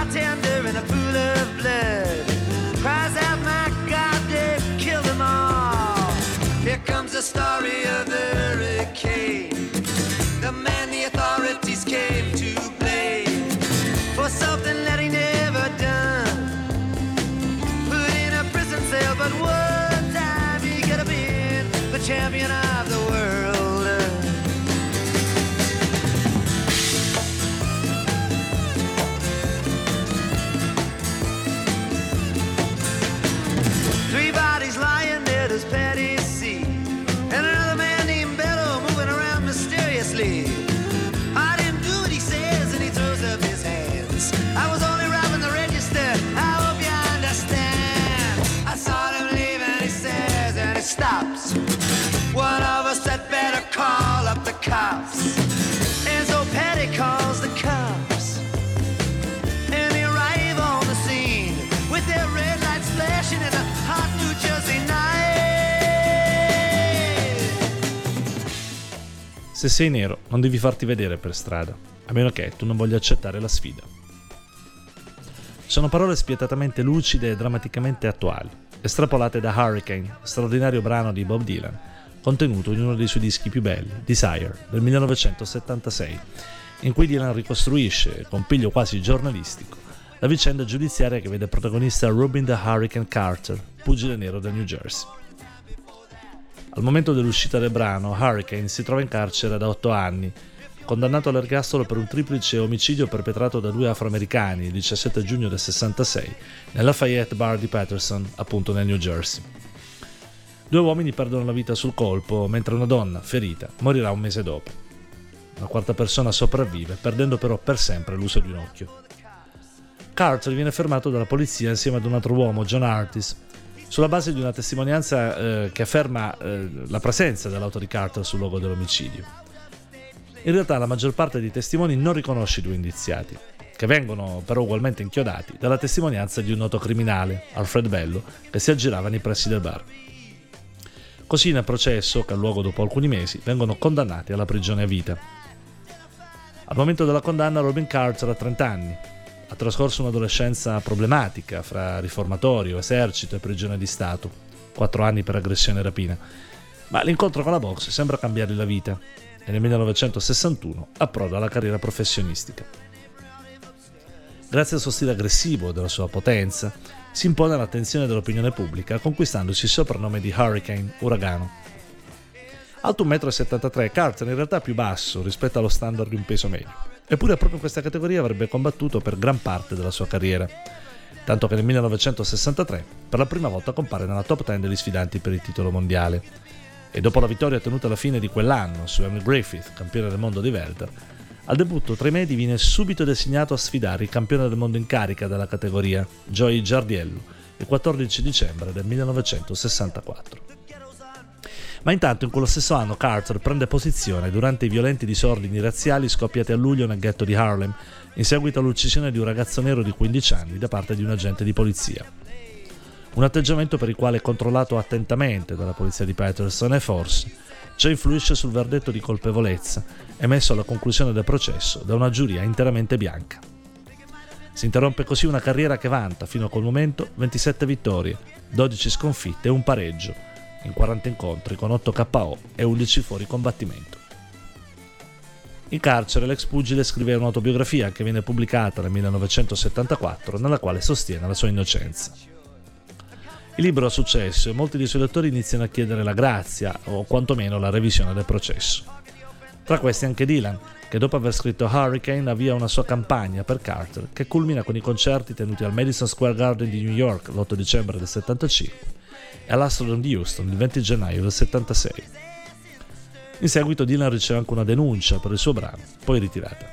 bartender in a pool of blood. Cries out, my God, they've killed them all. Here comes the story of the hurricane. The man stops. One of us had better call up the cops. And so Patty calls the cops. And they arrive on the scene with their red lights flashing in a hot New Jersey night. Se sei nero, non devi farti vedere per strada, a meno che tu non voglia accettare la sfida. Sono parole spietatamente lucide e drammaticamente attuali, estrapolate da Hurricane, straordinario brano di Bob Dylan, contenuto in uno dei suoi dischi più belli, Desire, del 1976, in cui Dylan ricostruisce, con piglio quasi giornalistico, la vicenda giudiziaria che vede protagonista Robin the Hurricane Carter, pugile nero del New Jersey. Al momento dell'uscita del brano, Hurricane si trova in carcere da 8 anni, condannato all'ergastolo per un triplice omicidio perpetrato da due afroamericani il 17 giugno del 66 nella Fayette Bar di Patterson, appunto nel New Jersey. Due uomini perdono la vita sul colpo, mentre una donna, ferita, morirà un mese dopo. Una quarta persona sopravvive, perdendo però per sempre l'uso di un occhio. Carter viene fermato dalla polizia insieme ad un altro uomo, John Artis, sulla base di una testimonianza eh, che afferma eh, la presenza dell'auto di Carter sul luogo dell'omicidio. In realtà la maggior parte dei testimoni non riconosce i due indiziati, che vengono però ugualmente inchiodati dalla testimonianza di un noto criminale, Alfred Bello, che si aggirava nei pressi del bar. Così nel processo, che ha luogo dopo alcuni mesi, vengono condannati alla prigione a vita. Al momento della condanna Robin Carter ha 30 anni, ha trascorso un'adolescenza problematica fra riformatorio, esercito e prigione di Stato, 4 anni per aggressione e rapina, ma l'incontro con la box sembra cambiargli la vita e nel 1961 approda alla carriera professionistica. Grazie al suo stile aggressivo e della sua potenza, si impone all'attenzione dell'opinione pubblica conquistandosi il soprannome di Hurricane, uragano. Alto 1,73 m, Carter in realtà più basso rispetto allo standard di un peso medio, eppure proprio in questa categoria avrebbe combattuto per gran parte della sua carriera, tanto che nel 1963 per la prima volta compare nella top 10 degli sfidanti per il titolo mondiale. E dopo la vittoria ottenuta alla fine di quell'anno su Emil Griffith, campione del mondo di Welter, al debutto tra i medi viene subito designato a sfidare il campione del mondo in carica della categoria, Joey Giardiello, il 14 dicembre del 1964. Ma intanto in quello stesso anno Carter prende posizione durante i violenti disordini razziali scoppiati a luglio nel ghetto di Harlem, in seguito all'uccisione di un ragazzo nero di 15 anni da parte di un agente di polizia. Un atteggiamento per il quale controllato attentamente dalla polizia di Patterson e forse ciò influisce sul verdetto di colpevolezza emesso alla conclusione del processo da una giuria interamente bianca. Si interrompe così una carriera che vanta fino a quel momento 27 vittorie, 12 sconfitte e un pareggio, in 40 incontri con 8 KO e 11 fuori combattimento. In carcere l'ex pugile scrive un'autobiografia che viene pubblicata nel 1974 nella quale sostiene la sua innocenza. Il libro ha successo e molti dei suoi lettori iniziano a chiedere la grazia o quantomeno la revisione del processo. Tra questi anche Dylan, che dopo aver scritto Hurricane avvia una sua campagna per Carter che culmina con i concerti tenuti al Madison Square Garden di New York l'8 dicembre del 75 e all'Astrodome di Houston il 20 gennaio del 76. In seguito Dylan riceve anche una denuncia per il suo brano, poi ritirata.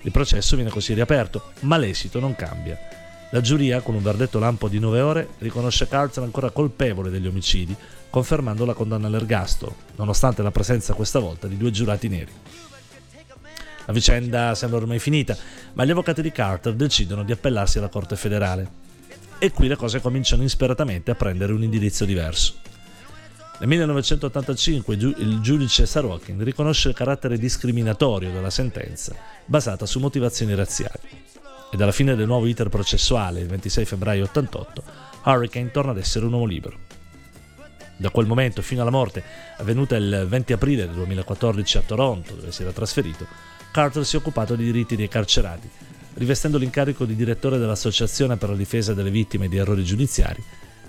Il processo viene così riaperto, ma l'esito non cambia. La giuria, con un verdetto lampo di 9 ore, riconosce Carter ancora colpevole degli omicidi, confermando la condanna all'ergastolo, nonostante la presenza questa volta di due giurati neri. La vicenda sembra ormai finita, ma gli avvocati di Carter decidono di appellarsi alla Corte federale. E qui le cose cominciano insperatamente a prendere un indirizzo diverso. Nel 1985 il giudice Sarokin riconosce il carattere discriminatorio della sentenza basata su motivazioni razziali. E alla fine del nuovo iter processuale, il 26 febbraio 88, Hurricane torna ad essere un uomo libero. Da quel momento fino alla morte, avvenuta il 20 aprile del 2014 a Toronto, dove si era trasferito, Carter si è occupato dei diritti dei carcerati, rivestendo l'incarico di direttore dell'Associazione per la difesa delle vittime di errori giudiziari,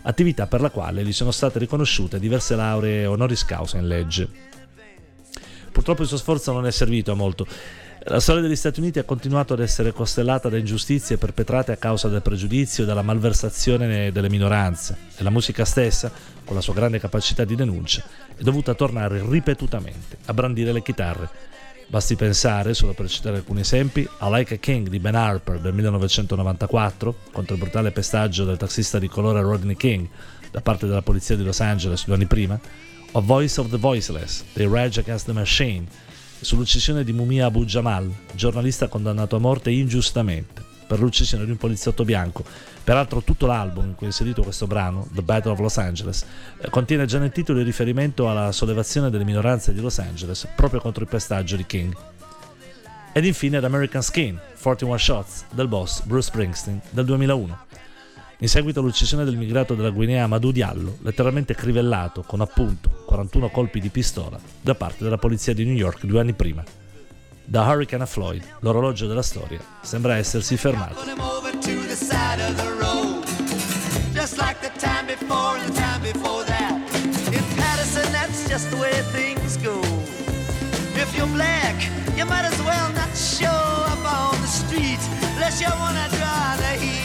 attività per la quale gli sono state riconosciute diverse lauree honoris causa in legge. Purtroppo il suo sforzo non è servito a molto la storia degli Stati Uniti ha continuato ad essere costellata da ingiustizie perpetrate a causa del pregiudizio e della malversazione delle minoranze e la musica stessa, con la sua grande capacità di denuncia, è dovuta tornare ripetutamente a brandire le chitarre. Basti pensare, solo per citare alcuni esempi, a Like a King di Ben Harper del 1994 contro il brutale pestaggio del taxista di colore Rodney King da parte della polizia di Los Angeles due anni prima, o Voice of the Voiceless dei Rage Against the Machine sull'uccisione di Mumia Abu Jamal, giornalista condannato a morte ingiustamente per l'uccisione di un poliziotto bianco. Peraltro tutto l'album in cui è inserito questo brano, The Battle of Los Angeles, eh, contiene già nel titolo il riferimento alla sollevazione delle minoranze di Los Angeles proprio contro il pestaggio di King. Ed infine ad American Skin, 41 Shots, del boss Bruce Springsteen, del 2001 in seguito all'uccisione del migrato della Guinea Amadou Diallo, letteralmente crivellato con appunto 41 colpi di pistola da parte della polizia di New York due anni prima. Da Hurricane a Floyd, l'orologio della storia sembra essersi fermato. If you're black, you might as well not show up on the street unless you wanna draw the heat.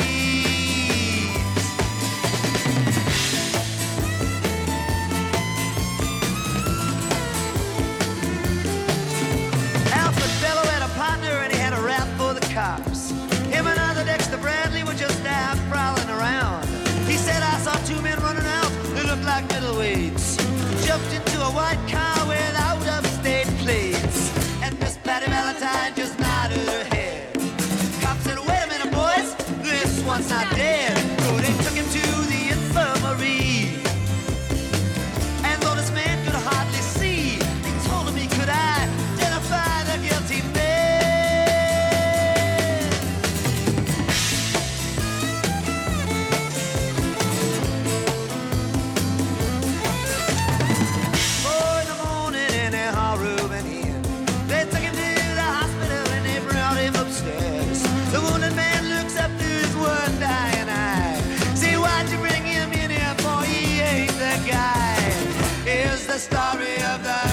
The story of the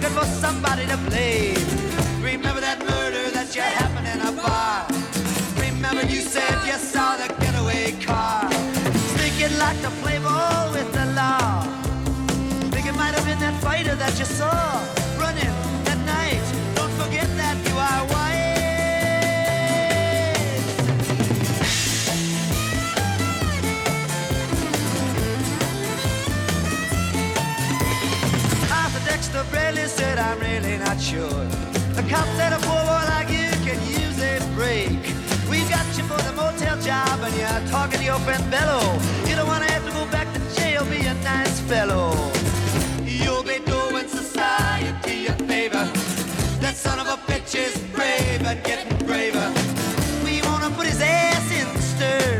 looking for somebody to blame. Remember that murder that you happened in a bar? Remember you said you saw the getaway car? Think you'd like to play ball with the law? Think it might have been that fighter that you saw running Dexter Bradley said, I'm really not sure. The cop said a poor boy like you can use a break. We got you for the motel job and you're talking to your friend Bello. You don't want to have to go back to jail, be a nice fellow. You'll be doing society a favor. That son of a bitch is brave and getting braver. We want to put his ass in stir.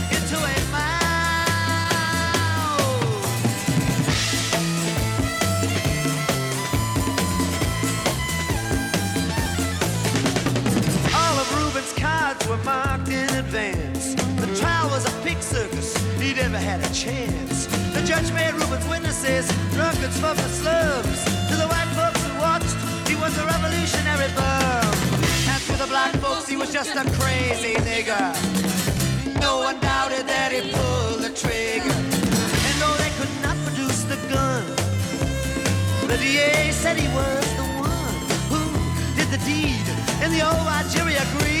had a chance. The judge made Reuben's witnesses drunkards from slums. To the white folks who watched, he was a revolutionary bum. And to the black folks, he was just a crazy nigger. No one doubted that he pulled the trigger. And though they could not produce the gun, the DA said he was the one who did the deed, and the old jury agreed.